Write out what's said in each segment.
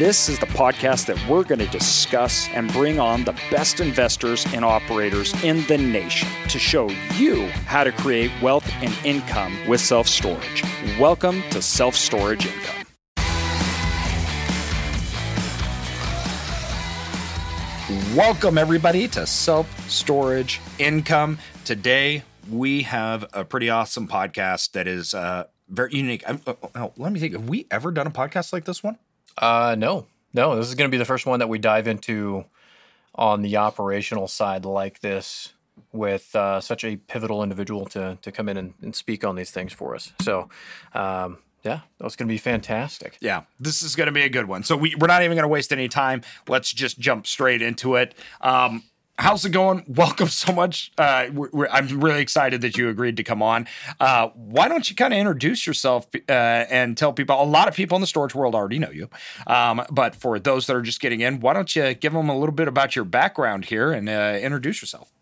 This is the podcast that we're going to discuss and bring on the best investors and operators in the nation to show you how to create wealth and income with self storage. Welcome to Self Storage Income. Welcome, everybody, to Self Storage Income. Today, we have a pretty awesome podcast that is uh, very unique. Uh, oh, let me think. Have we ever done a podcast like this one? Uh, no, no. This is going to be the first one that we dive into on the operational side like this with uh, such a pivotal individual to to come in and, and speak on these things for us. So, um, yeah, that's going to be fantastic. Yeah, this is going to be a good one. So we, we're not even going to waste any time. Let's just jump straight into it. Um, how's it going? Welcome so much. Uh, we're, we're, I'm really excited that you agreed to come on. Uh, why don't you kind of introduce yourself uh, and tell people? A lot of people in the storage world already know you, um, but for those that are just getting in, why don't you give them a little bit about your background here and uh, introduce yourself?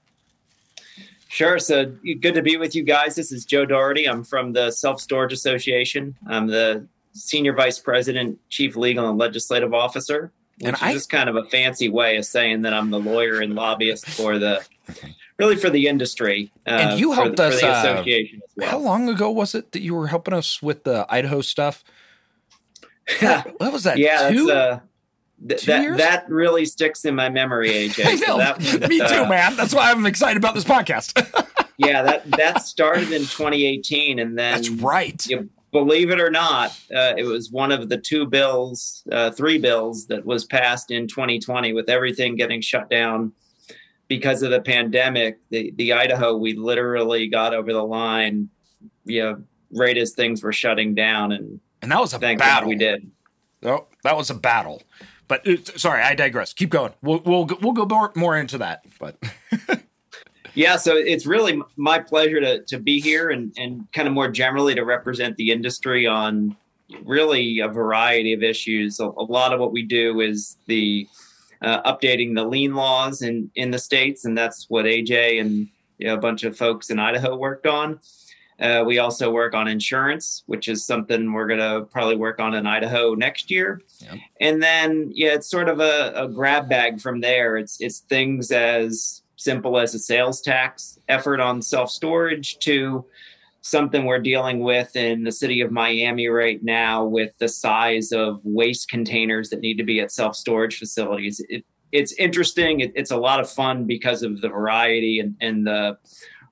Sure. So good to be with you guys. This is Joe Doherty. I'm from the Self Storage Association. I'm the Senior Vice President, Chief Legal and Legislative Officer, which and is I, just kind of a fancy way of saying that I'm the lawyer and lobbyist for the really for the industry. Uh, and you helped the, us. Uh, association well. How long ago was it that you were helping us with the Idaho stuff? what, what was that? Yeah, two? uh, Th- that that really sticks in my memory, AJ. I know. So that, Me too, uh, man. That's why I'm excited about this podcast. yeah, that that started in 2018, and then that's right. You, believe it or not, uh, it was one of the two bills, uh, three bills that was passed in 2020, with everything getting shut down because of the pandemic. The the Idaho, we literally got over the line, you know, right as things were shutting down, and and that was a battle. We did. Oh, that was a battle. But uh, sorry, I digress. Keep going. We'll we'll we'll go more, more into that. But yeah, so it's really my pleasure to to be here and and kind of more generally to represent the industry on really a variety of issues. A, a lot of what we do is the uh, updating the lien laws in in the states, and that's what AJ and you know, a bunch of folks in Idaho worked on. Uh, we also work on insurance, which is something we're going to probably work on in Idaho next year. Yep. And then, yeah, it's sort of a, a grab bag from there. It's it's things as simple as a sales tax effort on self storage to something we're dealing with in the city of Miami right now with the size of waste containers that need to be at self storage facilities. It, it's interesting. It, it's a lot of fun because of the variety and, and the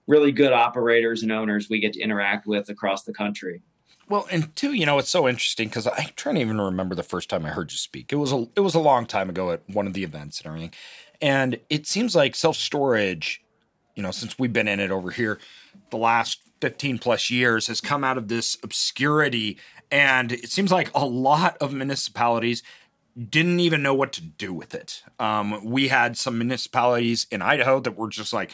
really good operators and owners we get to interact with across the country. Well, and two, you know, it's so interesting because I'm trying to even remember the first time I heard you speak. It was a it was a long time ago at one of the events and everything, and it seems like self storage, you know, since we've been in it over here, the last 15 plus years has come out of this obscurity, and it seems like a lot of municipalities didn't even know what to do with it. Um, we had some municipalities in Idaho that were just like,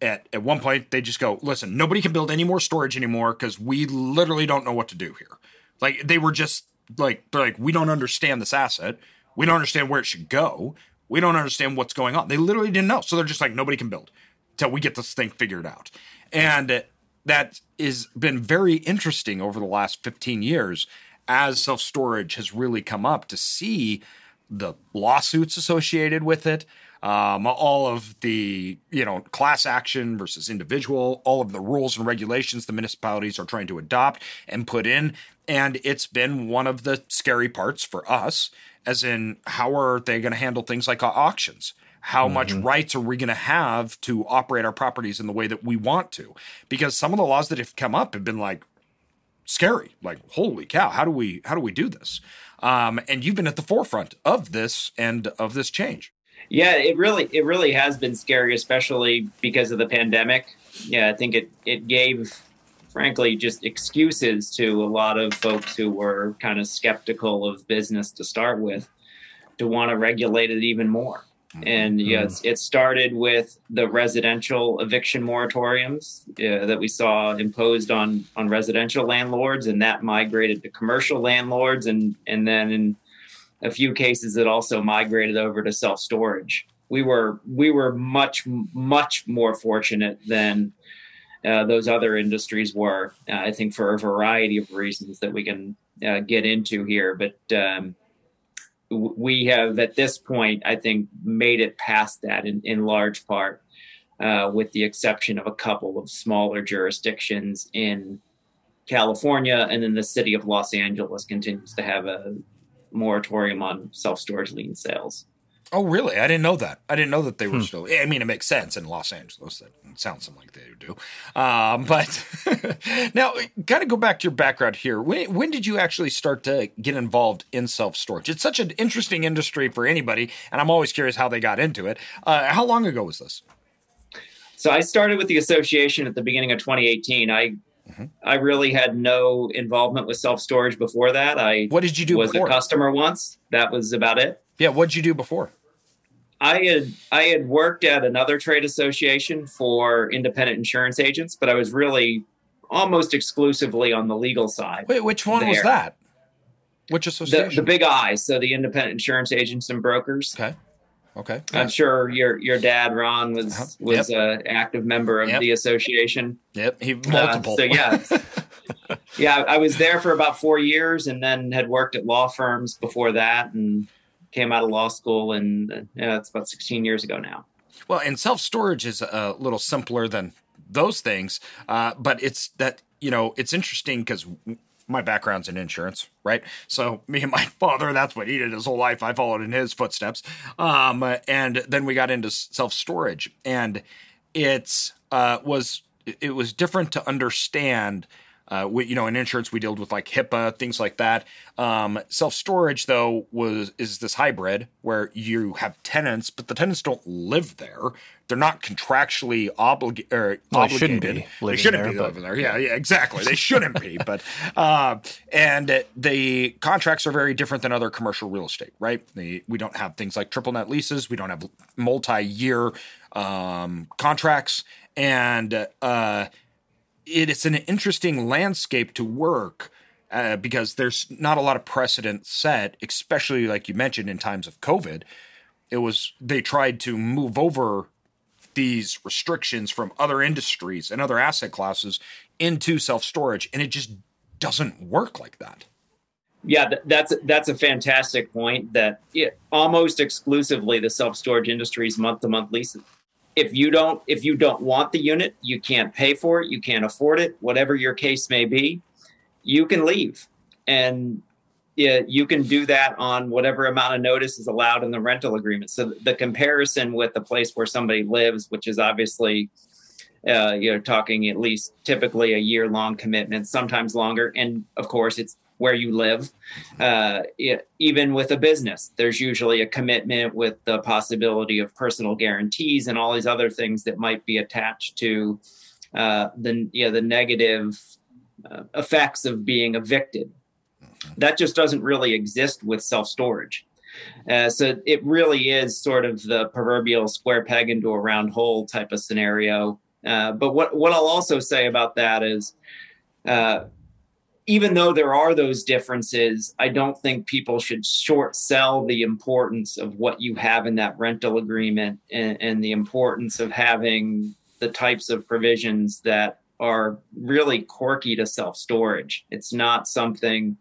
at at one point they just go, listen, nobody can build any more storage anymore because we literally don't know what to do here. Like they were just like they're like, we don't understand this asset. We don't understand where it should go. We don't understand what's going on. They literally didn't know. So they're just like, nobody can build until we get this thing figured out. And that has been very interesting over the last 15 years as self storage has really come up to see the lawsuits associated with it, um, all of the you know class action versus individual, all of the rules and regulations the municipalities are trying to adopt and put in, and it's been one of the scary parts for us, as in how are they going to handle things like auctions? How mm-hmm. much rights are we going to have to operate our properties in the way that we want to? Because some of the laws that have come up have been like scary, like holy cow, how do we how do we do this? Um, and you've been at the forefront of this and of this change. Yeah, it really it really has been scary, especially because of the pandemic. Yeah, I think it it gave frankly just excuses to a lot of folks who were kind of skeptical of business to start with to want to regulate it even more. And yeah, it's, it started with the residential eviction moratoriums uh, that we saw imposed on on residential landlords, and that migrated to commercial landlords, and and then in a few cases, it also migrated over to self storage. We were we were much much more fortunate than uh, those other industries were. Uh, I think for a variety of reasons that we can uh, get into here, but. Um, we have at this point, I think, made it past that in, in large part, uh, with the exception of a couple of smaller jurisdictions in California, and then the city of Los Angeles continues to have a moratorium on self storage lien sales. Oh, really? I didn't know that. I didn't know that they were hmm. still. I mean, it makes sense in Los Angeles. That sounds something like they do. Um, but now, kind of go back to your background here. When, when did you actually start to get involved in self storage? It's such an interesting industry for anybody, and I'm always curious how they got into it. Uh, how long ago was this? So I started with the association at the beginning of 2018. I Mm-hmm. I really had no involvement with self storage before that. I what did you do? Was before? a customer once. That was about it. Yeah, what did you do before? I had I had worked at another trade association for independent insurance agents, but I was really almost exclusively on the legal side. Wait, which one there. was that? Which association? The, the, Big I, so the independent insurance agents and brokers. Okay. Okay. I'm sure your your dad Ron was uh-huh. was yep. a active member of yep. the association. Yep, he multiple. Uh, so yeah, yeah, I was there for about four years, and then had worked at law firms before that, and came out of law school, and yeah, it's about 16 years ago now. Well, and self storage is a little simpler than those things, uh, but it's that you know it's interesting because my background's in insurance, right? So me and my father, that's what he did his whole life. I followed in his footsteps, um, and then we got into self storage, and it's uh, was it was different to understand uh, we, you know, in insurance, we dealt with like HIPAA, things like that. Um, Self storage, though, was is this hybrid where you have tenants, but the tenants don't live there. They're not contractually obliga- or well, obligated. shouldn't be. They shouldn't there, be living there. Yeah, yeah, exactly. They shouldn't be. But uh, and the contracts are very different than other commercial real estate, right? we don't have things like triple net leases. We don't have multi year um, contracts, and uh, it is an interesting landscape to work uh, because there's not a lot of precedent set, especially like you mentioned in times of COVID. It was they tried to move over these restrictions from other industries and other asset classes into self storage, and it just doesn't work like that. Yeah, that's that's a fantastic point. That it, almost exclusively the self storage industry is month to month leases if you don't if you don't want the unit you can't pay for it you can't afford it whatever your case may be you can leave. And it, you can do that on whatever amount of notice is allowed in the rental agreement. So the comparison with the place where somebody lives which is obviously uh, you're talking at least typically a year long commitment sometimes longer. And of course it's where you live. Uh, it, even with a business, there's usually a commitment with the possibility of personal guarantees and all these other things that might be attached to uh, the you know, the negative uh, effects of being evicted. That just doesn't really exist with self storage. Uh, so it really is sort of the proverbial square peg into a round hole type of scenario. Uh, but what what I'll also say about that is uh, even though there are those differences, I don't think people should short sell the importance of what you have in that rental agreement and, and the importance of having the types of provisions that are really quirky to self storage. It's not something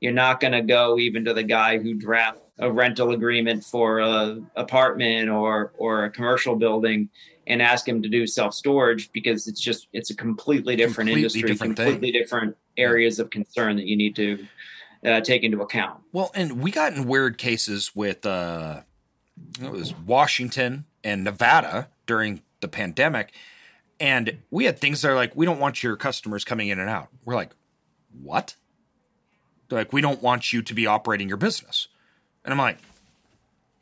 you're not going to go even to the guy who drafts a rental agreement for a apartment or or a commercial building and ask him to do self storage because it's just it's a completely different completely industry, different completely thing. different areas of concern that you need to uh, take into account. Well, and we got in weird cases with uh, it was Washington and Nevada during the pandemic, and we had things that are like, we don't want your customers coming in and out. We're like, what? They're like, we don't want you to be operating your business, and I'm like,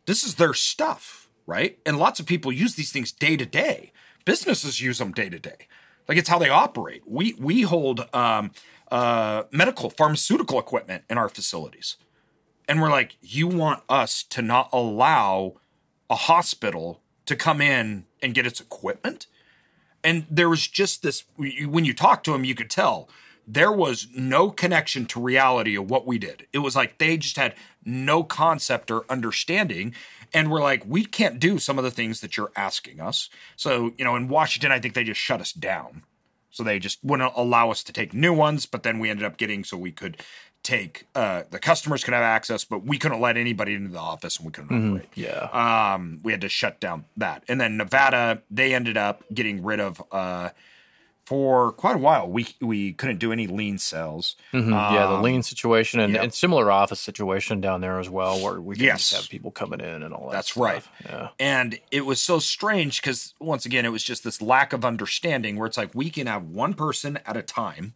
this is their stuff, right? And lots of people use these things day to day. Businesses use them day to day. Like it's how they operate. We we hold um, uh, medical, pharmaceutical equipment in our facilities. And we're like, you want us to not allow a hospital to come in and get its equipment. And there was just this when you talk to them, you could tell there was no connection to reality of what we did. It was like they just had no concept or understanding. And we're like, we can't do some of the things that you're asking us. So, you know, in Washington, I think they just shut us down. So they just wouldn't allow us to take new ones, but then we ended up getting so we could take uh, the customers could have access, but we couldn't let anybody into the office and we couldn't mm, operate. Yeah. Um, we had to shut down that. And then Nevada, they ended up getting rid of uh, for quite a while. We we couldn't do any lien sales. Mm-hmm. Um, yeah, the lien situation and, yep. and, similar office situation down there as well, where we yes. have people coming in and all that. That's stuff. right. Yeah. And it was so strange because once again, it was just this lack of understanding where it's like we can have one person at a time,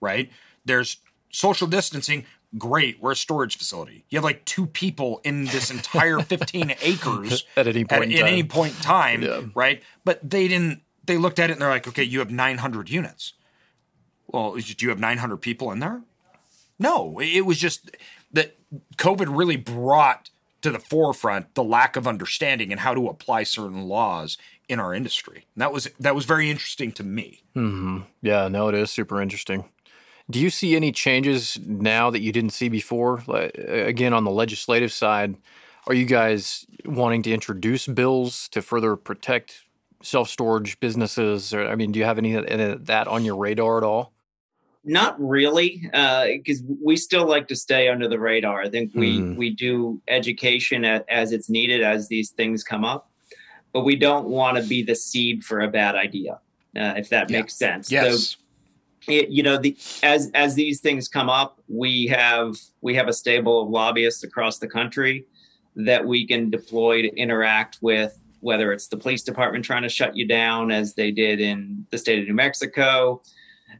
right? There's social distancing, great. We're a storage facility. You have like two people in this entire 15 acres at any point, at, at any point in time, yeah. right? But they didn't. They looked at it and they're like, okay, you have 900 units. Well, do you have 900 people in there? No, it was just that COVID really brought to the forefront the lack of understanding and how to apply certain laws in our industry. And that was that was very interesting to me. Mm-hmm. Yeah, no, it is super interesting. Do you see any changes now that you didn't see before? Like, again, on the legislative side, are you guys wanting to introduce bills to further protect self storage businesses? Or I mean, do you have any of that on your radar at all? Not really, because uh, we still like to stay under the radar. I think we mm. we do education at, as it's needed as these things come up, but we don't want to be the seed for a bad idea, uh, if that yeah. makes sense. Yes. So it, you know the as as these things come up we have we have a stable of lobbyists across the country that we can deploy to interact with whether it's the police department trying to shut you down as they did in the state of new mexico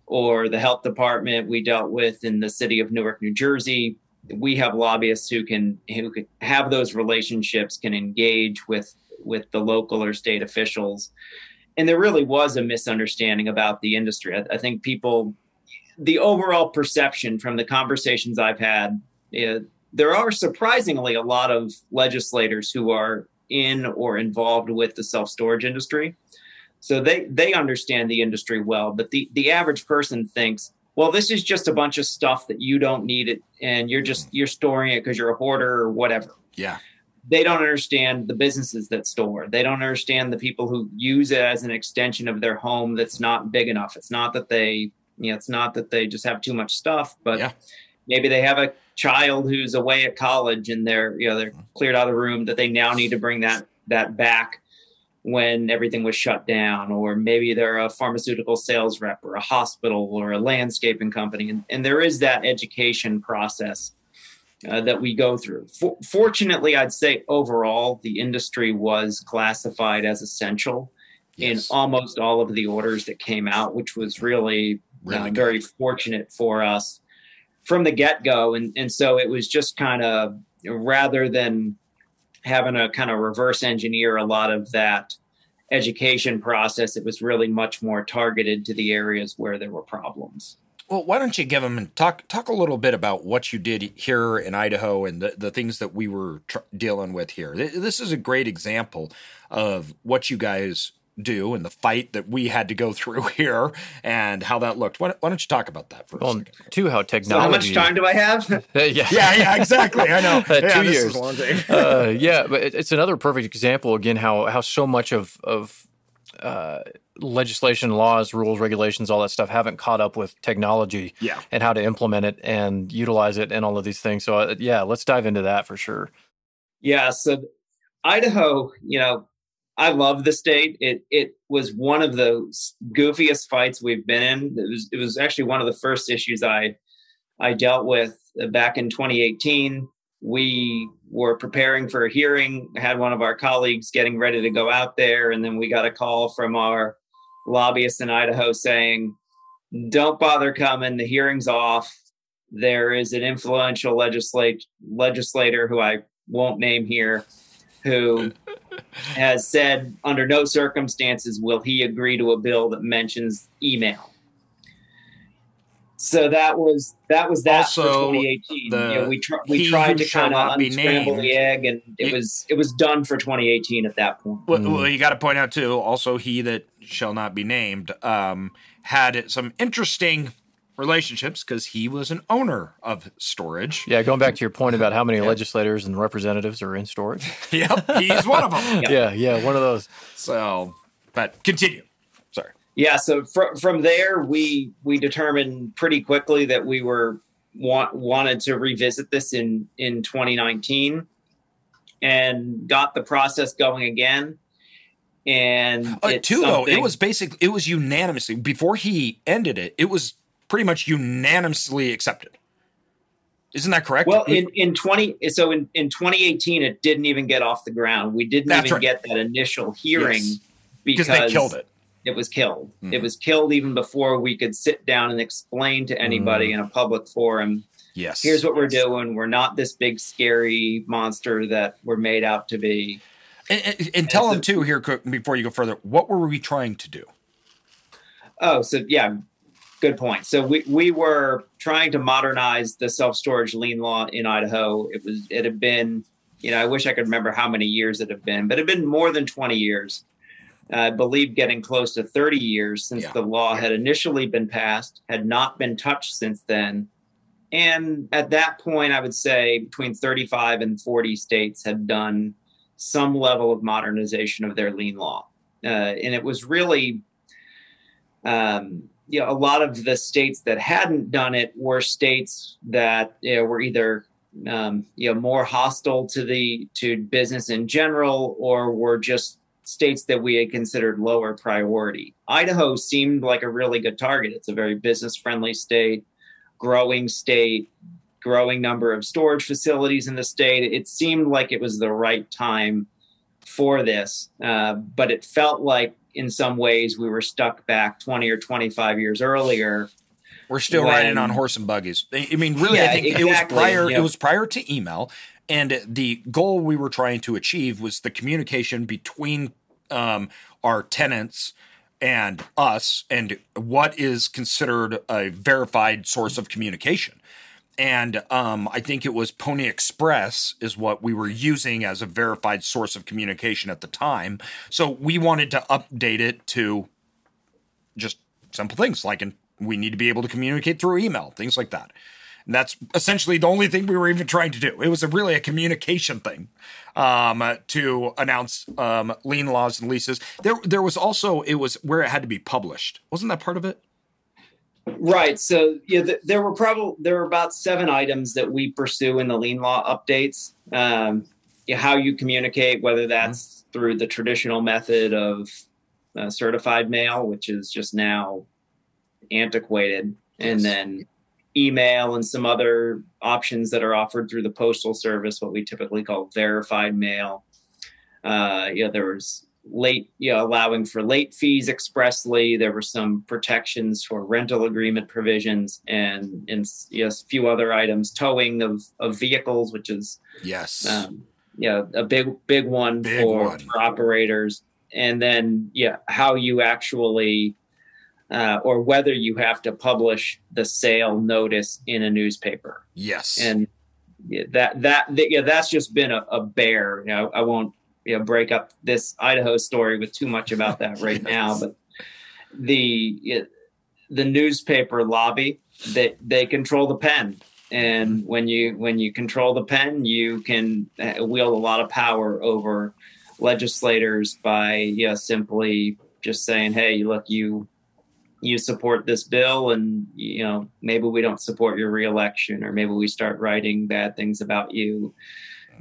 or the health department we dealt with in the city of newark new jersey we have lobbyists who can who can have those relationships can engage with with the local or state officials and there really was a misunderstanding about the industry. I, I think people, the overall perception from the conversations I've had, uh, there are surprisingly a lot of legislators who are in or involved with the self storage industry. So they they understand the industry well, but the the average person thinks, well, this is just a bunch of stuff that you don't need it, and you're just you're storing it because you're a hoarder or whatever. Yeah they don't understand the businesses that store. They don't understand the people who use it as an extension of their home that's not big enough. It's not that they, you know, it's not that they just have too much stuff, but yeah. maybe they have a child who's away at college and they're, you know, they're cleared out of the room that they now need to bring that that back when everything was shut down or maybe they're a pharmaceutical sales rep or a hospital or a landscaping company and, and there is that education process uh, that we go through. For, fortunately, I'd say overall, the industry was classified as essential yes. in almost all of the orders that came out, which was really, really uh, very fortunate for us from the get go. And, and so it was just kind of rather than having a kind of reverse engineer a lot of that education process, it was really much more targeted to the areas where there were problems. Well, why don't you give them and talk talk a little bit about what you did here in Idaho and the, the things that we were tr- dealing with here. This is a great example of what you guys do and the fight that we had to go through here and how that looked. Why, why don't you talk about that for well, a second? Two, how technology. So how much time do I have? yeah. yeah, yeah, exactly. I know. uh, yeah, two years. uh, yeah, but it's another perfect example again how how so much of of uh, legislation, laws, rules, regulations, all that stuff haven't caught up with technology yeah. and how to implement it and utilize it and all of these things. So, uh, yeah, let's dive into that for sure. Yeah. So, Idaho, you know, I love the state. It it was one of the goofiest fights we've been in. It was it was actually one of the first issues I I dealt with back in 2018 we were preparing for a hearing had one of our colleagues getting ready to go out there and then we got a call from our lobbyist in idaho saying don't bother coming the hearing's off there is an influential legislate, legislator who i won't name here who has said under no circumstances will he agree to a bill that mentions email So that was that was that Also, for 2018. the you know, we tr- we tried to kind of unscramble named. the egg, and it It- was it was done for 2018 at that point. Well, well, you got to point out too. Also, he that shall not be named um, had some interesting relationships because he was an owner of storage. Yeah, going back to your point about how many legislators and representatives are in storage. Yep, he's one of them. yeah, yeah, one of those. So, but continue. Sorry. Yeah, so fr- from there we we determined pretty quickly that we were want wanted to revisit this in in 2019 and got the process going again. And Uh, it's too though, it was basically it was unanimously before he ended it. It was pretty much unanimously accepted. Isn't that correct? Well, in, in 20, so in, in 2018, it didn't even get off the ground. We didn't That's even right. get that initial hearing Yes. because because they killed it. It was killed. Mhm. It was killed even before we could sit down and explain to anybody in a public forum, Yes. here's what we're doing. We're not this big, scary monster that we're made out to be. and, and, and tell so- him too here quick, before you go further. What were we trying to do? Oh, so yeah, good point. So we, we were trying to modernize the self storage lien law in Idaho. It was it had been, you know, I wish I could remember how many years it had been, but it had been more than twenty years. I believe getting close to thirty years since Yeah. the law had initially been passed, had not been touched since then. And at that point, I would say between 35 and 40 states had done some level of modernization of their lien law. Uh, and it was really um, you know, a lot of the states that hadn't done it were states that you know, were either um, you know more hostile to the to business in general, or were just states that we had considered lower priority. Idaho seemed like a really good target. It's a very business friendly state, growing state, growing number of storage facilities in the state. It seemed like it was the right time for this, uh, but it felt like in some ways we were stuck back 20 or 25 years earlier. We're still When- riding on horse and buggies. I I mean, really, I Yeah, think it exactly, was prior. yeah. It was prior to email, and the goal we were trying to achieve was the communication between um, our tenants and us, and what is considered a verified source of communication. And um, I think it was Pony Express is what we were using as a verified source of communication at the time. So we wanted to update it to just simple things like in, we need to be able to communicate through email, things like that. And that's essentially the only thing we were even trying to do. It was a, really a communication thing um, to announce um, lien laws and leases. There, there was also it was where it had to be published. Wasn't that part of it? Right. So yeah, th- there were probably there were about seven items that we pursue in the lien law updates. Um, yeah, how you communicate, whether that's through the traditional method of uh, certified mail, which is just now antiquated, and then email and some other options that are offered through the postal service, what we typically call verified mail. Uh, you know, there was late, you know, allowing for late fees expressly. There were some protections for rental agreement provisions and, and yes, a few other items, towing of, of vehicles, which is, Yes. um, know, a big, big one Big for, one. for operators. And then, yeah, how you actually, uh, or whether you have to publish the sale notice in a newspaper yes. and that that that- yeah that's just been a, a bear you know i won't you know break up this idaho story with too much about that right now but the the newspaper lobby they they control the pen. And when you when you control the pen you can uh, wield a lot of power over legislators by you know simply just saying hey look you you support this bill and you know maybe we don't support your reelection or maybe we start writing bad things about you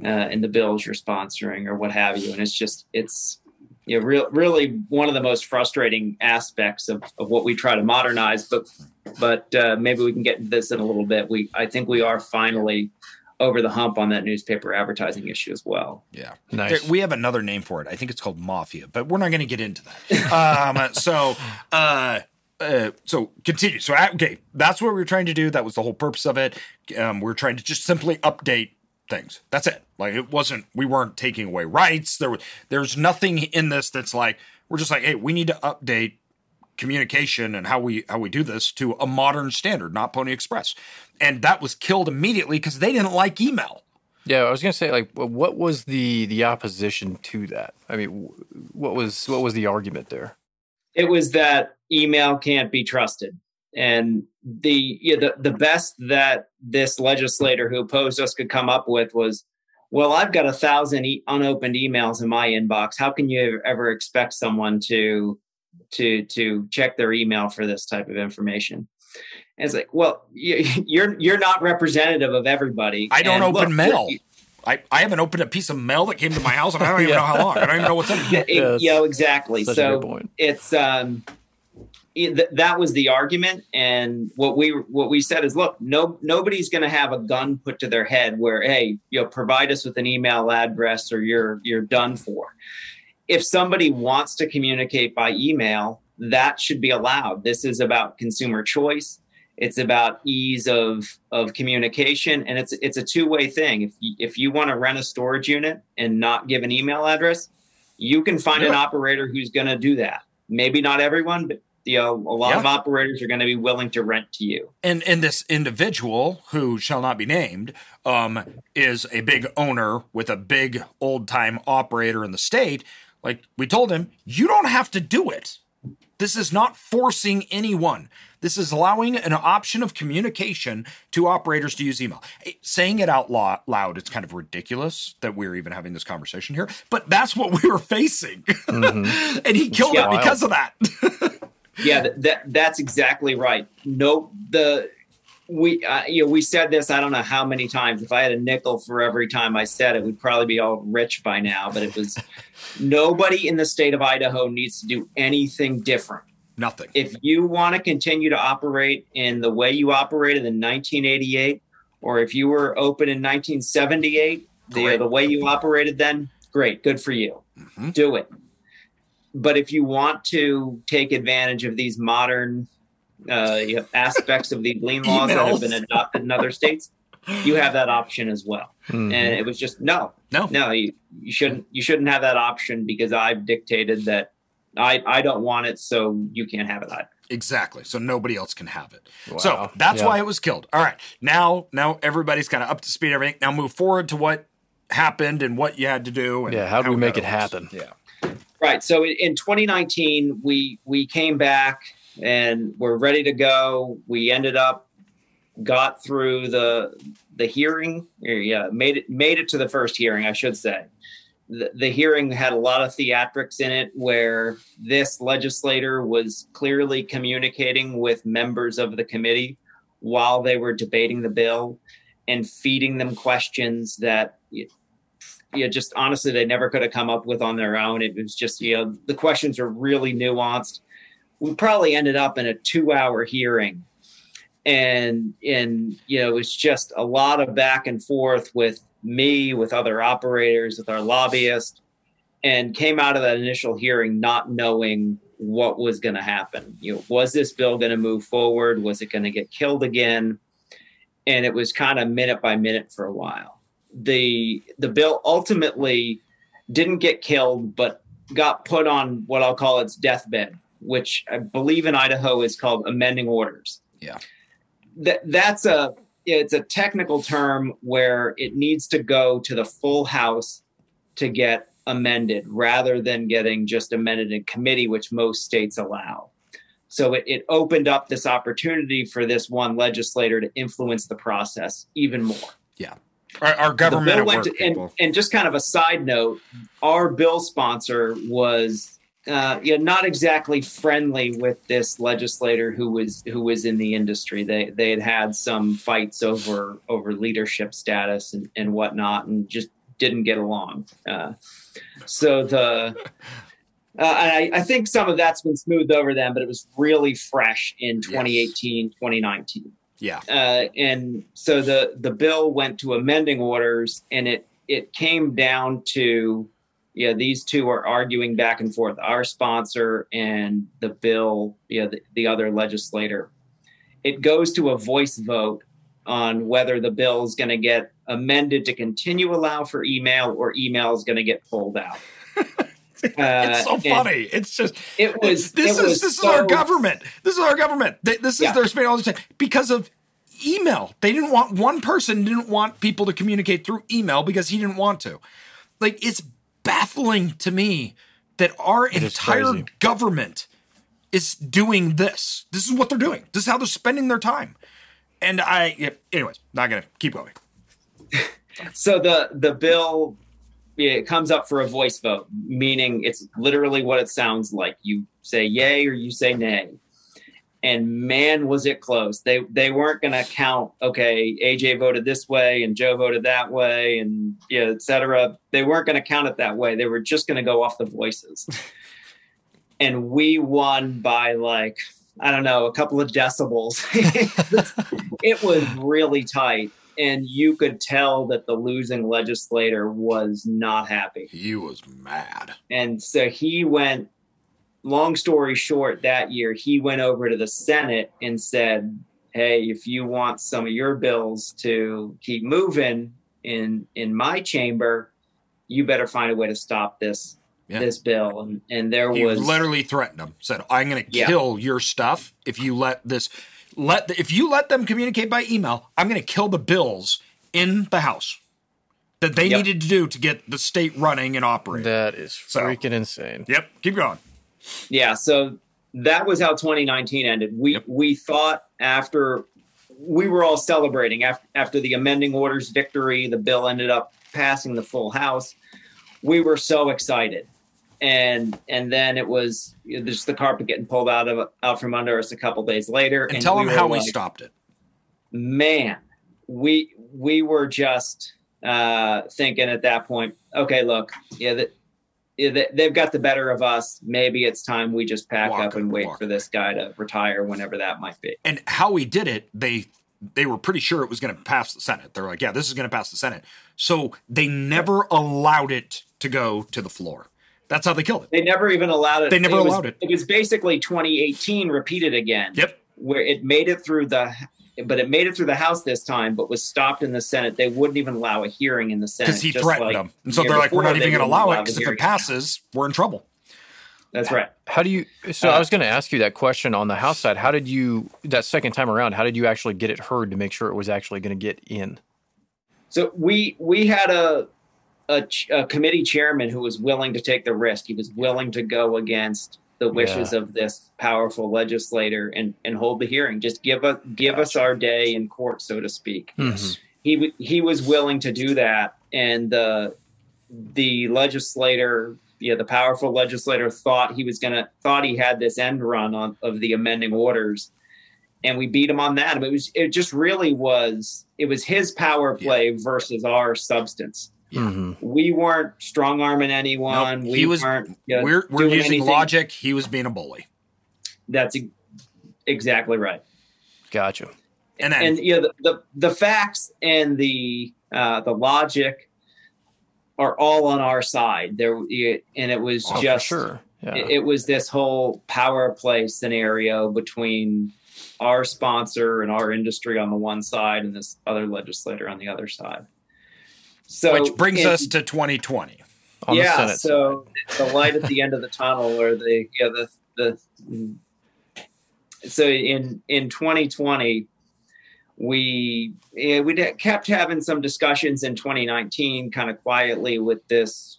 uh, in the bills you're sponsoring or what have you and it's just it's you know real, really one of the most frustrating aspects of, of what we try to modernize but but uh, maybe we can get into this in a little bit we i think we are finally over the hump on that newspaper advertising issue as well yeah. Nice. There- we have another name for it. I think it's called mafia, but we're not going to get into that. um, so, uh, uh, so continue. So, okay, that's what we were trying to do. That was the whole purpose of it. Um, we are trying to just simply update things. That's it. Like it wasn't. We weren't taking away rights. There was. There's nothing in this that's like we're just like, hey, we need to update communication and how we how we do this to a modern standard, not Pony Express. And that was killed immediately because they didn't like email. Yeah, I was gonna say like, what was the the opposition to that? I mean, what was what was the argument there? It was that email can't be trusted, and the you know, the the best that this legislator who opposed us could come up with was, well, I've got a thousand e- unopened emails in my inbox. How can you ever expect someone to to to check their email for this type of information? And it's like, well, you're you're not representative of everybody. I don't and open look, mail. I, I haven't opened a piece of mail that came to my house and I don't even Yeah. know how long. I don't even know what's in it. Yeah, Yes. you know exactly. Such a so good point. it's um, it, th- that was the argument, and what we what we said is, look, no nobody's going to have a gun put to their head where, hey, you know, provide us with an email address or you're you're done for. If somebody wants to communicate by email, that should be allowed. This is about consumer choice. It's about ease of of communication, and it's it's a two way thing. If you, if you want to rent a storage unit and not give an email address, you can find an operator who's going to do that. Maybe not everyone, but you know, a lot of operators are going to be willing to rent to you. And and this individual who shall not be named um, is a big owner with a big old time operator in the state. Like we told him, you don't have to do it. This is not forcing anyone. This is allowing an option of communication to operators to use email. Eh, Saying it out loud, it's kind of ridiculous that we're even having this conversation here, but that's what we were facing. and he killed Yeah. it because of that. yeah that, that that's exactly right. No the we uh, you know we said this i don't know how many times. If i had a nickel for every time i said it we'd probably be all rich by now but it was nobody in the state of idaho needs to do anything different. Nothing. if you want to continue to operate in the way you operated in 1988 or if you were open in 1978 the, the way you operated then great good for you. Mhm. do it but if you want to take advantage of these modern uh, you know, aspects of the lien laws that have been adopted in other states you have that option as well Mhm. and it was just no No. no you, you shouldn't you shouldn't have that option because i've dictated that i i don't want it so you can't have it either Exactly. So nobody else can have it. Wow. So that's Yeah. why it was killed. All right. Now, now everybody's kind of up to speed. Everything. Now move forward to what happened and what you had to do. And Yeah, how do we make that it was. happen? Yeah. Right so in- in 2019 we we came back and we're ready to go. We ended up got through the the hearing yeah made it made it to the first hearing i should say. The, the hearing had a lot of theatrics in it where this legislator was clearly communicating with members of the committee while they were debating the bill and feeding them questions that you know, just honestly they never could have come up with on their own. It was just, you know, the questions are really nuanced. We probably ended up in a two hour hearing. And and you know, it was just a lot of back and forth with me, with other operators, with our lobbyist, and came out of that initial hearing not knowing what was going to happen. You know, was this bill going to move forward? Was it going to get killed again? And it was kind of minute by minute for a while. The the bill ultimately didn't get killed, but got put on what I'll call its deathbed, which I believe in Idaho is called amending orders. Yeah. That that's a it's a technical term where it needs to go to the full house to get amended rather than getting just amended in committee, which most states allow. So it, it opened up this opportunity for this one legislator to influence the process even more. Our, our government The at bill work, to- and, and just kind of a side note, our bill sponsor was uh, you know, not exactly friendly with this legislator who was who was in the industry. They they had had some fights over over leadership status and, and whatnot, and just didn't get along. Uh, so the uh, I, I think some of that's been smoothed over them, but it was really fresh in 2018, 2019 yeah. uh, and so the the bill went to amending orders, and it it came down to yeah these two are arguing back and forth, our sponsor and the bill, yeah the, the other legislator. It goes to a voice vote on whether the bill is going to get amended to continue allow for email or email is going to get pulled out. it's uh, so funny. It's just It was. this it is was this so, is our government. This is our government. This is Yeah. their spending all the time because of email. They didn't want one person didn't want people to communicate through email because he didn't want to. Like it's baffling to me that our is entire crazy. government is doing this. This is what they're doing. This is how they're spending their time. And I, anyways, not gonna keep going. So the the bill it comes up for a voice vote, meaning it's literally what it sounds like. You say yay or you say nay. And man, was it close. They they weren't going to count. Okay, AJ voted this way and Joe voted that way, and yeah, et cetera. They weren't going to count it that way. They were just going to go off the voices. and we won by like I don't know a couple of decibels. it was really tight and you could tell that the losing legislator was not happy. He was mad. And so he went, long story short, that year, he went over to the Senate and said, Hey, if you want some of your bills to keep moving in in my chamber, you better find a way to stop this Yeah. this bill. And and there He was literally threatened him, Said, "I'm going to Yeah. kill your stuff if you let this let the, if you let them communicate by email. I'm going to kill the bills in the House that they Yep. needed to do to get the state running and operating." That is So- freaking insane. yep, keep going. yeah so that was how 2019 ended we Yep. we thought after we were all celebrating after, after the amending orders victory the bill ended up passing the full house we were so excited and and then it was you know, just the carpet getting pulled out of out from under us a couple days later And, tell we them how we stopped it. man we we were just uh thinking at that point okay look yeah that yeah, they- they've got the better of us. Maybe it's time we just pack Walk up and wait for this guy to retire whenever that might be. And how we did it, they they were pretty sure it was going to pass the Senate. They're like, "Yeah, this is going to pass the Senate." So they never allowed it to go to the floor. That's how they killed it. They never even allowed it. They never was- allowed it. It was basically 2018 repeated again. Yep. Where it made it through the, but it made it through the House this time, but was stopped in the Senate. They wouldn't even allow a hearing in the Senate Because he just threatened like them. And so they're like, we're not even going to allow it because if it passes, we're in trouble. That's right. How do you? So Uh, I was going to ask you that question on the House side. How did you that second time around? How did you actually get it heard to make sure it was actually going to get in? So we we had a, a a committee chairman who was willing to take the risk. He was willing to go against the wishes of this powerful legislator and and hold the hearing. Just give us give us our day in court, so to speak. Mm-hmm. Yes. He he was willing to do that, and the the legislator, yeah, the powerful legislator thought he was gonna thought he had this end run on of the amending orders, and we beat him on that. I mean, it was it just really was it was his power play versus our substance. Mhm. We weren't strong arming anyone. Nope, we was- weren't. you know, we're we're using anything. logic. He was being a bully. That's e- exactly right. Gotcha. And then and you know the, the the facts and the uh, the logic are all on our side. There and it was Oh, just sure. Yeah. it, it was this whole power play scenario between our sponsor and our industry on the one side and this other legislator on the other side. So which brings in- us to 2020. on yeah, Senate so the light at the end of the tunnel, or the yeah the the. So in in 2020, we we kept having some discussions in 2019, kind of quietly with this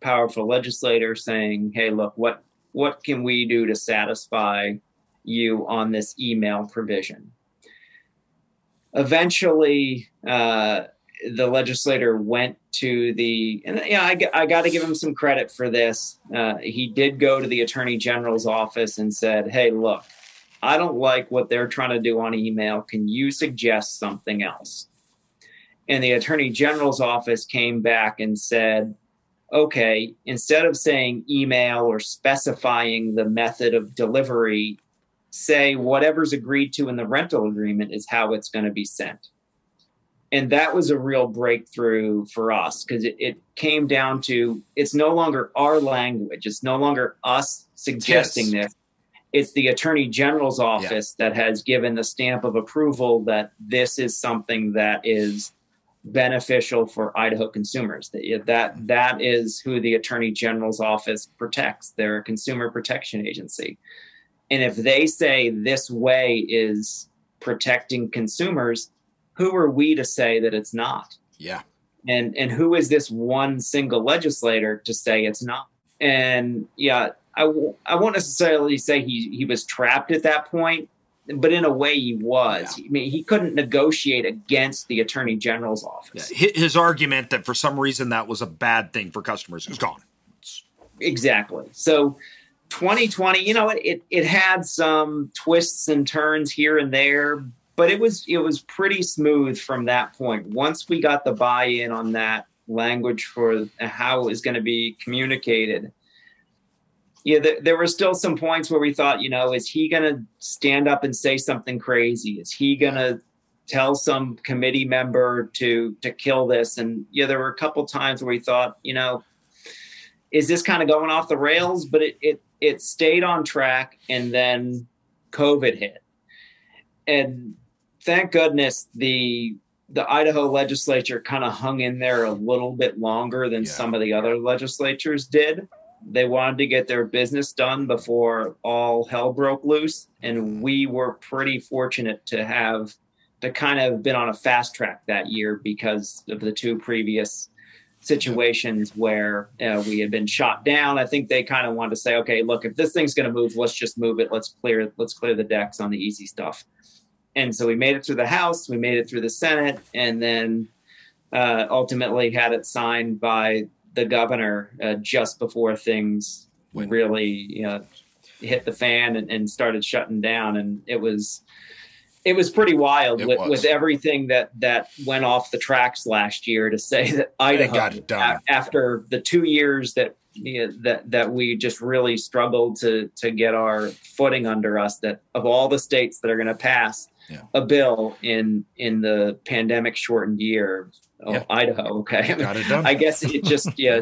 powerful legislator saying, "Hey, look what what can we do to satisfy you on this email provision?" Eventually, uh, the legislator went to the and yeah i, I got to give him some credit for this. Uh, he did go to the attorney general's office and said hey look i don't like what they're trying to do on email. Can you suggest something else? And the attorney general's office came back and said okay instead of saying email or specifying the method of delivery say whatever's agreed to in the rental agreement is how it's going to be sent and that was a real breakthrough for us because it, it came down to it's no longer our language it's no longer us suggesting Yes. this it's the attorney general's office that has given the stamp of approval that this is something that is beneficial for Idaho consumers. That that that is who the Attorney General's office protects. They're a consumer protection agency, and if they say this way is protecting consumers, who are we to say that it's not? Yeah. And and who is this one single legislator to say it's not? And yeah, I w- I won't necessarily say he he was trapped at that point, but in a way he was. Yeah. I mean, he couldn't negotiate against the attorney general's office. Yeah. His argument that for some reason that was a bad thing for customers is gone. Exactly. So 2020, you know, it it had some twists and turns here and there, but it was it was pretty smooth from that point. Once we got the buy-in on that language for how it was going to be communicated, yeah, there, there, were still some points where we thought, you know, is he going to stand up and say something crazy? Is he going to tell some committee member to to kill this? And yeah, there were a couple times where we thought, you know, is this kind of going off the rails? But it it it stayed on track, and then COVID hit, and thank goodness the the Idaho legislature kind of hung in there a little bit longer than yeah. some of the other legislatures did. They wanted to get their business done before all hell broke loose. And we were pretty fortunate to have to kind of been on a fast track that year because of the two previous situations where uh, we had been shot down. I think they kind of wanted to say, okay, look, if this thing's going to move, let's just move it. Let's clear, let's clear the decks on the easy stuff and so we made it through the House, we made it through the Senate, and then uh, ultimately had it signed by the governor uh, just before things when? really you know, hit the fan and, and, started shutting down. And it was it was pretty wild with, with, everything that that went off the tracks last year. To say that Idaho, a- after the two years that you know, that that we just really struggled to to get our footing under us, that of all the states that are going to pass yeah. a bill in in the pandemic shortened year. Oh, yeah. Idaho. Okay, Got it done. I guess it just yeah.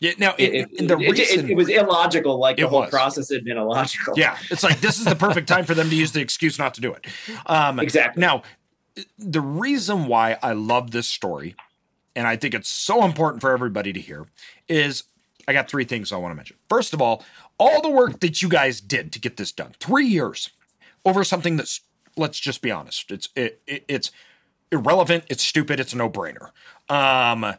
Yeah, now it, it, the reason, it, it, was illogical, like the whole was. process had been illogical. Yeah, it's like this is the perfect time for them to use the excuse not to do it. Um, exactly. Now, the reason why I love this story, and I think it's so important for everybody to hear, is I got three things I want to mention. First of all, all the work that you guys did to get this done, three years over something that's let's just be honest. It's it, it, it's irrelevant. It's stupid. It's a no brainer. Um,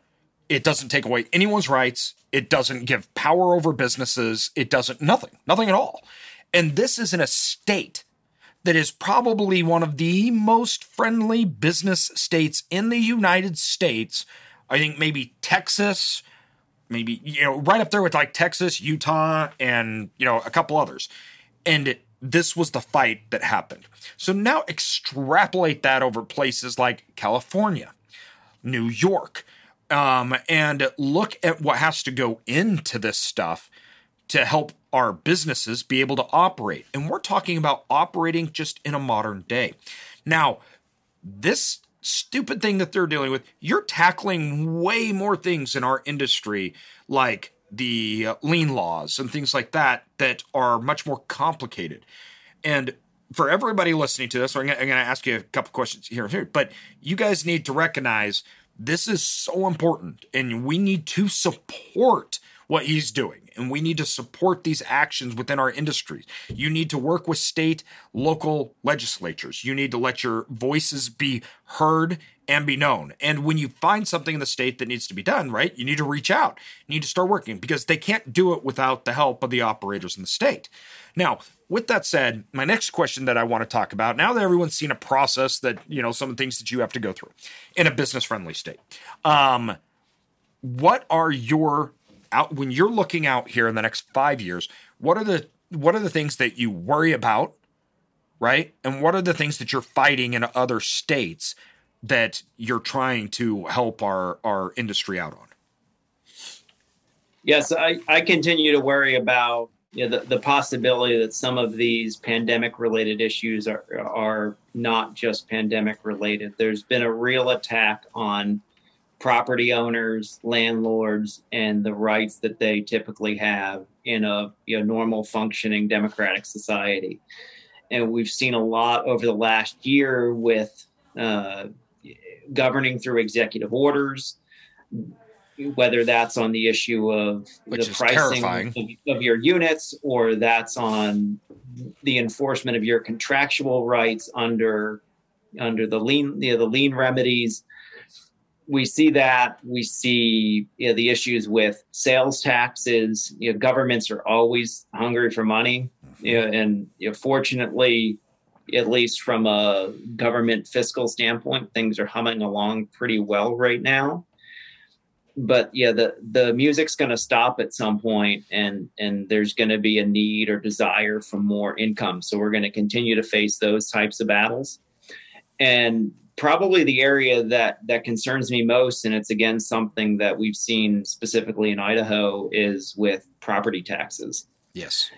it doesn't take away anyone's rights. It doesn't give power over businesses. It doesn't nothing, nothing at all. And this is in a state that is probably one of the most friendly business states in the United States. I think maybe Texas, maybe you know, right up there with like Texas, Utah, and you know, a couple others. And it, this was the fight that happened. So now extrapolate that over places like California, New York, um, and look at what has to go into this stuff to help our businesses be able to operate. And we're talking about operating just in a modern day. Now, this stupid thing that they're dealing with, you're tackling way more things in our industry, like the uh, lien laws and things like that that are much more complicated. And for everybody listening to this, I'm going to ask you a couple questions here and here, but you guys need to recognize this is so important and we need to support what he's doing and we need to support these actions within our industries. You need to work with state, local legislatures. You need to let your voices be heard and be known. And when you find something in the state that needs to be done, right, you need to reach out. You need to start working because they can't do it without the help of the operators in the state. Now, with that said, my next question that I want to talk about now that everyone's seen a process that, you know, some of the things that you have to go through in a business friendly state, um, what are your out when you're looking out here in the next five years? What are the what are the things that you worry about, right? And what are the things that you're fighting in other states that you're trying to help our our industry out on? Yes, I, I continue to worry about you know, the, the possibility that some of these pandemic related issues are are not just pandemic related. There's been a real attack on property owners, landlords, and the rights that they typically have in a you know, normal functioning democratic society. And we've seen a lot over the last year with uh, governing through executive orders, whether that's on the issue of Which the pricing of, of your units or that's on the enforcement of your contractual rights under under the lien you know, the lien remedies. We see that. We see you know, the issues with sales taxes. You know governments are always hungry for money. Mm-hmm. You know, and you know, fortunately at least from a government fiscal standpoint things are humming along pretty well right now. But yeah the the music's going to stop at some point and and there's going to be a need or desire for more income. So we're going to continue to face those types of battles. And probably the area that that concerns me most and it's again something that we've seen specifically in Idaho is with property taxes. Yes.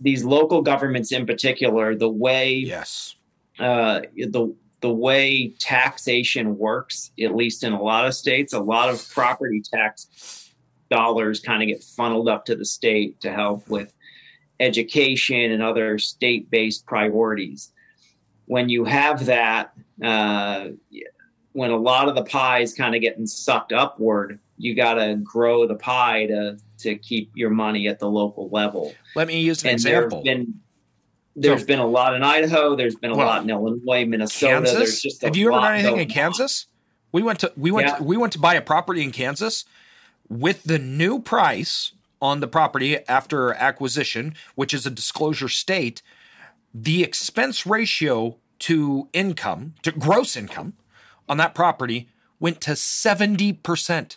These local governments in particular the way Yes. uh, the the way taxation works, at least in a lot of states, a lot of property tax dollars kind of get funneled up to the state to help with education and other state-based priorities. When you have that, uh, when a lot of the pie is kind of getting sucked upward, you got to grow the pie to to keep your money at the local level Let me use an and example. been there's So- been a lot in Idaho. There's been a Well, lot in Illinois, Minnesota. There's Kansas. just a Have you ever done anything in on. Kansas? We went to we went Yeah. to, we went to buy a property in Kansas with the new price on the property after acquisition, which is a disclosure state. The expense ratio to income to gross income on that property went to seventy percent.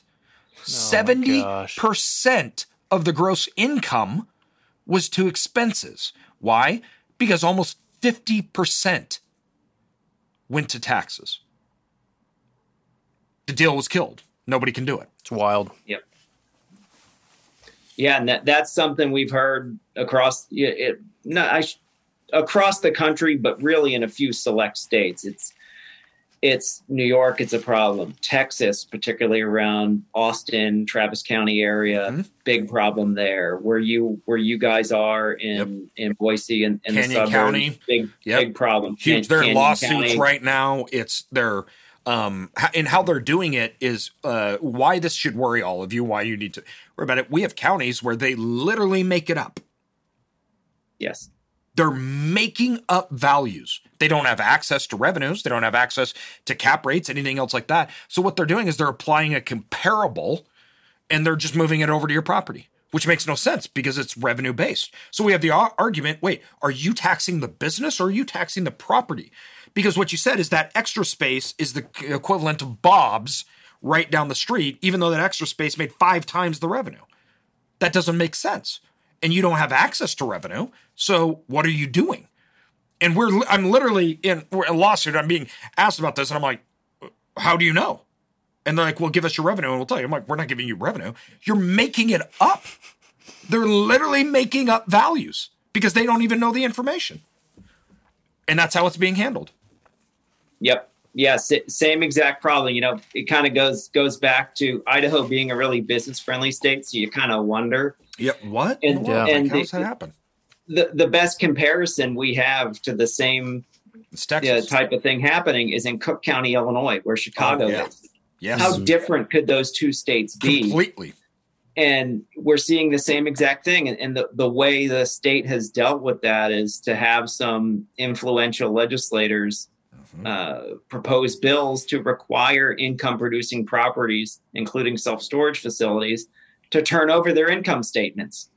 Oh Seventy gosh. percent of the gross income was to expenses. Why? Because almost fifty percent went to taxes. The deal was killed. Nobody can do it. It's wild. Yep. Yeah, and that, that's something we've heard across it, no, I, across the country, but really in a few select states. It's it's New York. It's a problem. Texas, particularly around Austin, Travis County area, Mhm. big problem there. Where you where you guys are in in Boise and, and the Canyon suburbs, County. big Yep. big problem. Huge. Can- There are Canyon lawsuits County. right now. It's they're um and how they're doing it is uh why this should worry all of you. Why you need to worry about it. We have counties where they literally make it up. Yes. They're making up values. They don't have access to revenues. They don't have access to cap rates, anything else like that. So what they're doing is they're applying a comparable and they're just moving it over to your property, which makes no sense because it's revenue based. So we have the argument, wait, are you taxing the business or are you taxing the property? Because what you said is that extra space is the equivalent of Bob's right down the street, even though that extra space made five times the revenue. That doesn't make sense. And you don't have access to revenue. So what are you doing? And we're I'm literally in a lawsuit. I'm being asked about this, and I'm like, how do you know? And they're like, well, give us your revenue and we'll tell you. I'm like, we're not giving you revenue. You're making it up. They're literally making up values because they don't even know the information. And that's how it's being handled. Yep. Yeah, same exact problem. You know, it kind of goes goes back to Idaho being a really business friendly state, so you kind of wonder Yeah. What? And- world? and Like, how does the- that happen? The the best comparison we have to the same uh, type of thing happening is in Cook County, Illinois, where Chicago Oh, yeah. is. yes. How different could those two states be? Completely. and we're seeing the same exact thing and, and the, the way the state has dealt with that is to have some influential legislators Mhm. uh, propose bills to require income producing properties including self-storage facilities to turn over their income statements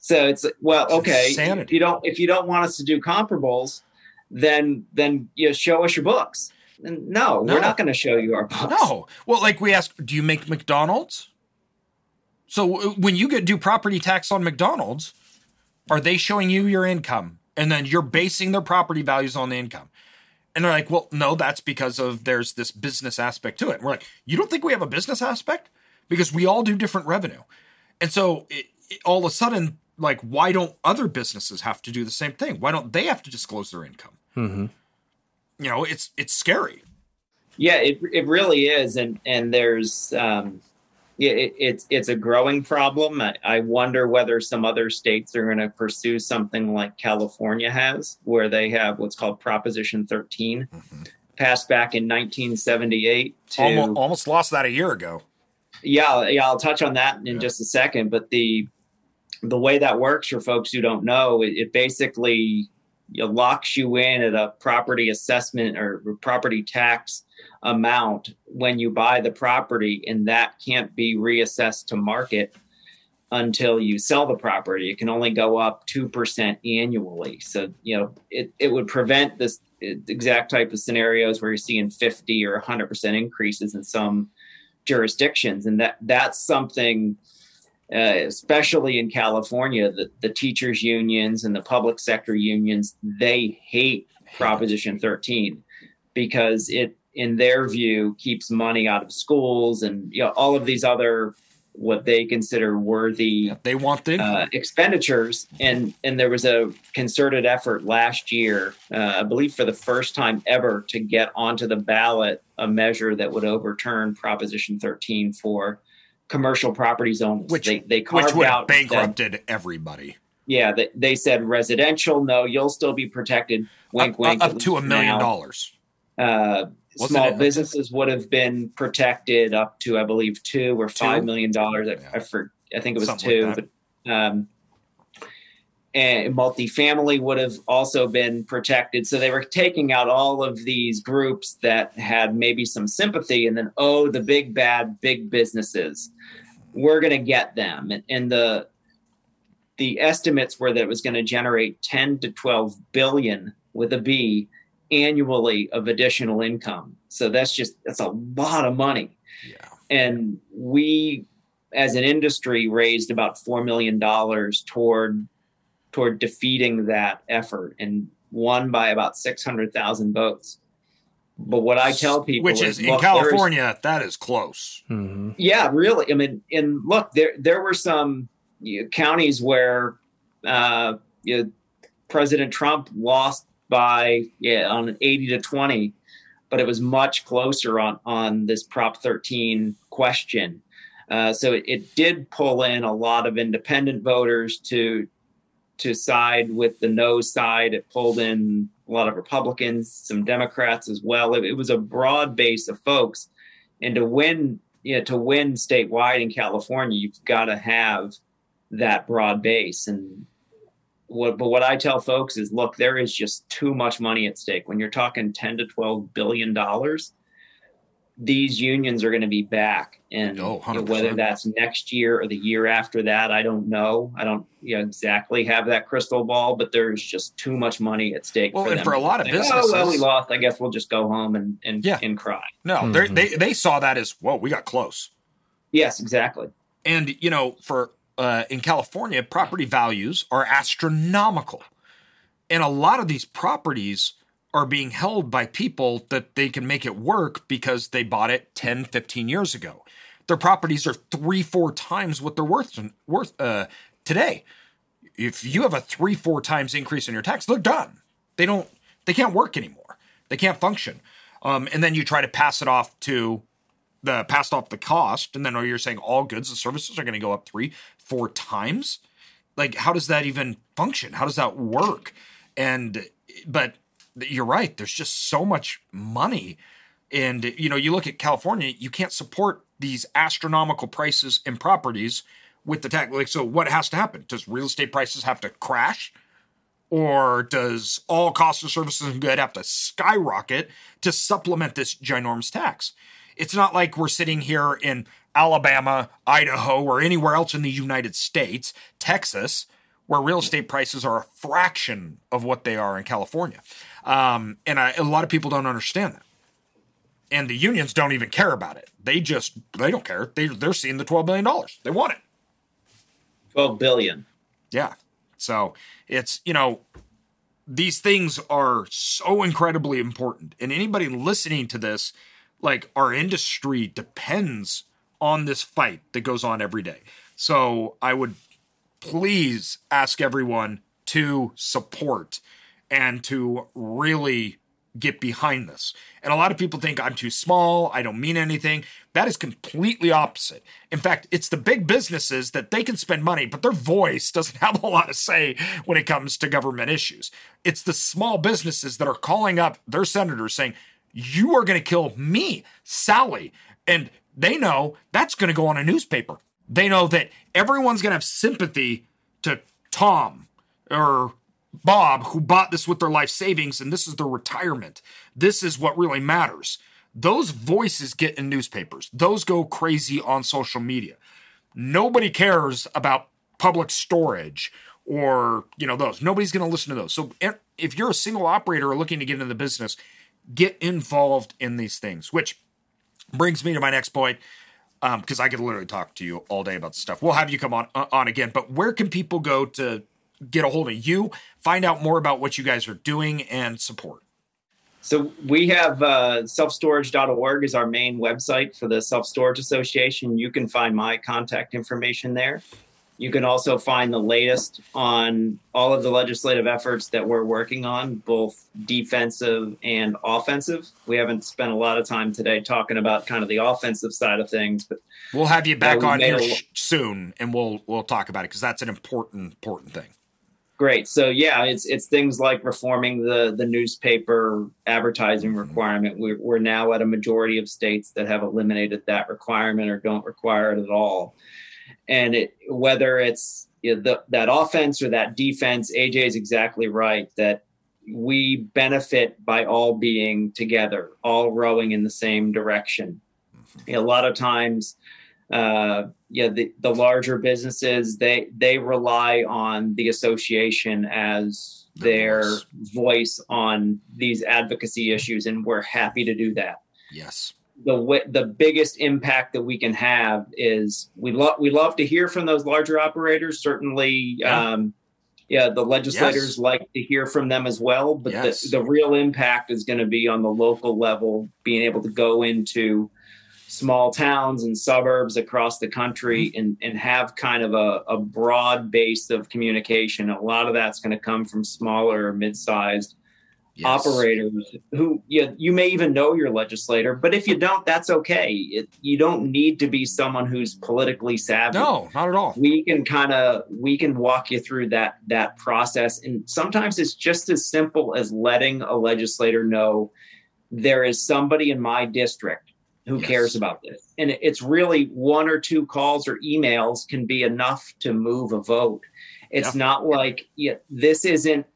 so it's like, well It's okay insanity. if you don't if you don't want us to do comparables then then you know, show us your books and no, No. we're not going to show you our books No. Well, like we ask, do you make McDonald's? So when you get due property tax on McDonald's, are they showing you your income? And then you're basing their property values on the income. And they're like, well, no, that's because of there's this business aspect to it. And we're like, you don't think we have a business aspect? Because we all do different revenue. And so it, it, all of a sudden, like, why don't other businesses have to do the same thing? Why don't they have to disclose their income? Mm-hmm. You know, it's it's scary. Yeah, it it really is, and and there's um, yeah, it, it's it's a growing problem. I, I wonder whether some other states are going to pursue something like California has, where they have what's called Proposition 13, passed back in 1978 to almost, almost lost that a year ago. Yeah, yeah, I'll touch on that in yeah. just a second. But the the way that works for folks who don't know, it, it basically you know, locks you in at a property assessment or property tax amount when you buy the property, and that can't be reassessed to market until you sell the property. It can only go up 2% annually. So, you know, it, it would prevent this exact type of scenarios where you're seeing 50 or 100% increases in some jurisdictions. And that that's something, uh, especially in California, the, the teachers unions and the public sector unions, they hate Proposition 13 because it, in their view, keeps money out of schools and you know all of these other what they consider worthy they want the uh, expenditures. And and there was a concerted effort last year uh, i believe for the first time ever to get onto the ballot a measure that would overturn proposition 13 for commercial properties only which they, they which would out bankrupted everybody. Yeah they, they said residential no you'll still be protected. Wink up, wink up to a million dollars. Uh, small businesses would have been protected up to, I believe, two or five two? million dollars. I, yeah. I, for, I think it was Something two, like but um, and multifamily would have also been protected. So they were taking out all of these groups that had maybe some sympathy, and then oh, the big bad big businesses, we're going to get them, and, and the the estimates were that it was going to generate 10 to 12 billion with a B annually of additional income. So that's just that's a lot of money. Yeah. And we as an industry raised about 4 million dollars toward toward defeating that effort and won by about 600,000 votes. But what I tell people, which is, is in California, that is close. Mm-hmm. Yeah, really. I mean, and look, there there were some you know, counties where uh, you know, President Trump lost by yeah on 80 to 20 but it was much closer on on this prop 13 question uh, so it, it, did pull in a lot of independent voters to to side with the no side. It pulled in a lot of republicans some democrats as well. It, it was a broad base of folks. And to win you know, to win statewide in california you've got to have that broad base. And what, but what I tell folks is, look, there is just too much money at stake. When you're talking 10 to 12 billion dollars, these unions are going to be back, and oh, you know, whether that's next year or the year after that, I don't know. I don't you know, exactly have that crystal ball, but there's just too much money at stake. Well, for and for a lot of think, businesses, oh, well, we lost. I guess we'll just go home and and yeah. and cry. No, mm-hmm. they they saw that as whoa, we got close. Yes, exactly. And you know, for uh, in California, property values are astronomical. And a lot of these properties are being held by people that they can make it work because they bought it 10, 15 years ago. Their properties are three, four times what they're worth, worth uh, today. If you have a three, four times increase in your tax, they're done. They don't, they can't work anymore. They can't function. Um, and then you try to pass it off to the passed off the cost, and then you're saying all goods and services are going to go up three, four times. Like, how does that even function? How does that work? And but you're right. There's just so much money, and you know, you look at California, you can't support these astronomical prices in properties with the tax. Like, so what has to happen? Does real estate prices have to crash? Or does all costs of services and good have to skyrocket to supplement this ginormous tax? It's not like we're sitting here in Alabama, Idaho, or anywhere else in the United States, Texas, where real estate prices are a fraction of what they are in California. Um, and I, a lot of people don't understand that. And the unions don't even care about it. They just, they don't care. They, they're seeing the $12 billion. They want it. 12 billion. Yeah. So it's, you know, these things are so incredibly important. And anybody listening to this like our industry depends on this fight that goes on every day. So I would please ask everyone to support and to really get behind this. And a lot of people think I'm too small, I don't mean anything. That is completely opposite. In fact, it's the big businesses that they can spend money, but their voice doesn't have a lot to say when it comes to government issues. It's the small businesses that are calling up their senators saying, you are going to kill me, Sally. And they know that's going to go on a newspaper. They know that everyone's going to have sympathy to Tom or Bob who bought this with their life savings and this is their retirement. This is what really matters. Those voices get in newspapers. Those go crazy on social media. Nobody cares about public storage or, you know, those. Nobody's going to listen to those. So if you're a single operator looking to get into the business, get involved in these things, which brings me to my next point because um, I could literally talk to you all day about stuff. We'll have you come on uh, on again, but where can people go to get a hold of you, find out more about what you guys are doing, and support? So we have uh, selfstorage.org is our main website for the Self Storage Association. You can find my contact information there. You can also find the latest on all of the legislative efforts that we're working on, both defensive and offensive. We haven't spent a lot of time today talking about kind of the offensive side of things, but we'll have you back on here a, soon, and we'll we'll talk about it because that's an important important thing. Great. So yeah, it's it's things like reforming the the newspaper advertising mm-hmm. requirement. We're, we're now at a majority of states that have eliminated that requirement or don't require it at all and it whether it's you know, the, that offense or that defense, AJ is exactly right that we benefit by all being together, all rowing in the same direction. Know, a lot of times, uh, yeah, the, the larger businesses they they rely on the association as their voice. voice on these advocacy issues, and we're happy to do that. Yes the the biggest impact that we can have is we love we love to hear from those larger operators. Certainly, yeah, um, yeah the legislators yes. like to hear from them as well. But yes. the, the real impact is going to be on the local level, being able to go into small towns and suburbs across the country mm-hmm. and, and have kind of a, a broad base of communication. A lot of that's going to come from smaller, mid-sized yes. operators who you, you may even know your legislator, but if you don't, that's okay. It, you don't need to be someone who's politically savvy. No, not at all. We can kind of we can walk you through that that process, and sometimes it's just as simple as letting a legislator know there is somebody in my district who yes. cares about this, and it's really one or two calls or emails can be enough to move a vote. It's yeah. not like yeah, this isn't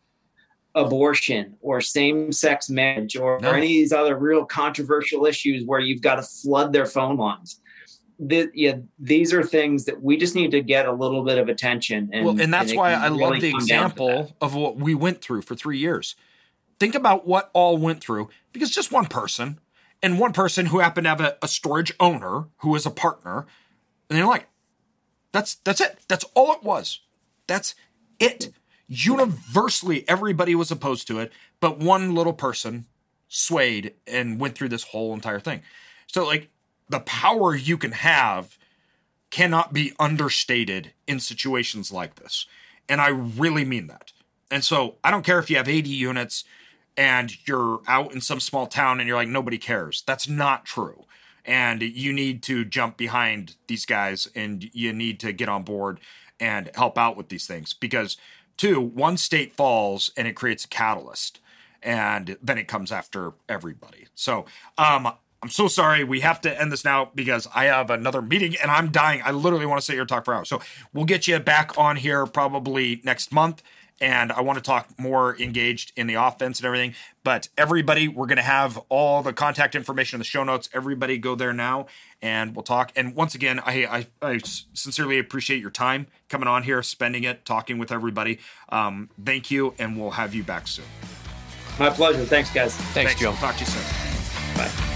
abortion or same sex marriage or, no. or, any of these other real controversial issues where you've got to flood their phone lines. The, yeah, these are things that we just need to get a little bit of attention. And, well, and that's and why I really love the example of what we went through for three years. Think about what all went through because just one person and one person who happened to have a, a storage owner who was a partner, and they're like, that's that's it. That's all it was. That's it universally everybody was opposed to it, but one little person swayed and went through this whole entire thing. So like the power you can have cannot be understated in situations like this. And I really mean that. And so I don't care if you have 80 units and you're out in some small town and you're like nobody cares. That's not true. And you need to jump behind these guys and you need to get on board and help out with these things because Two, one state falls and it creates a catalyst, and then it comes after everybody. So, um, I'm so sorry. We have to end this now because I have another meeting and I'm dying. I literally want to sit here and talk for hours. So we'll get you back on here probably next month and I want to talk more engaged in the offense and everything. But everybody, we're going to have all the contact information in the show notes. Everybody go there now and we'll talk. And once again, I, I, I sincerely appreciate your time coming on here, spending it, talking with everybody. Um, thank you, and we'll have you back soon. My pleasure. Thanks, guys. Thanks, Thanks Joe. Talk to you soon. Bye.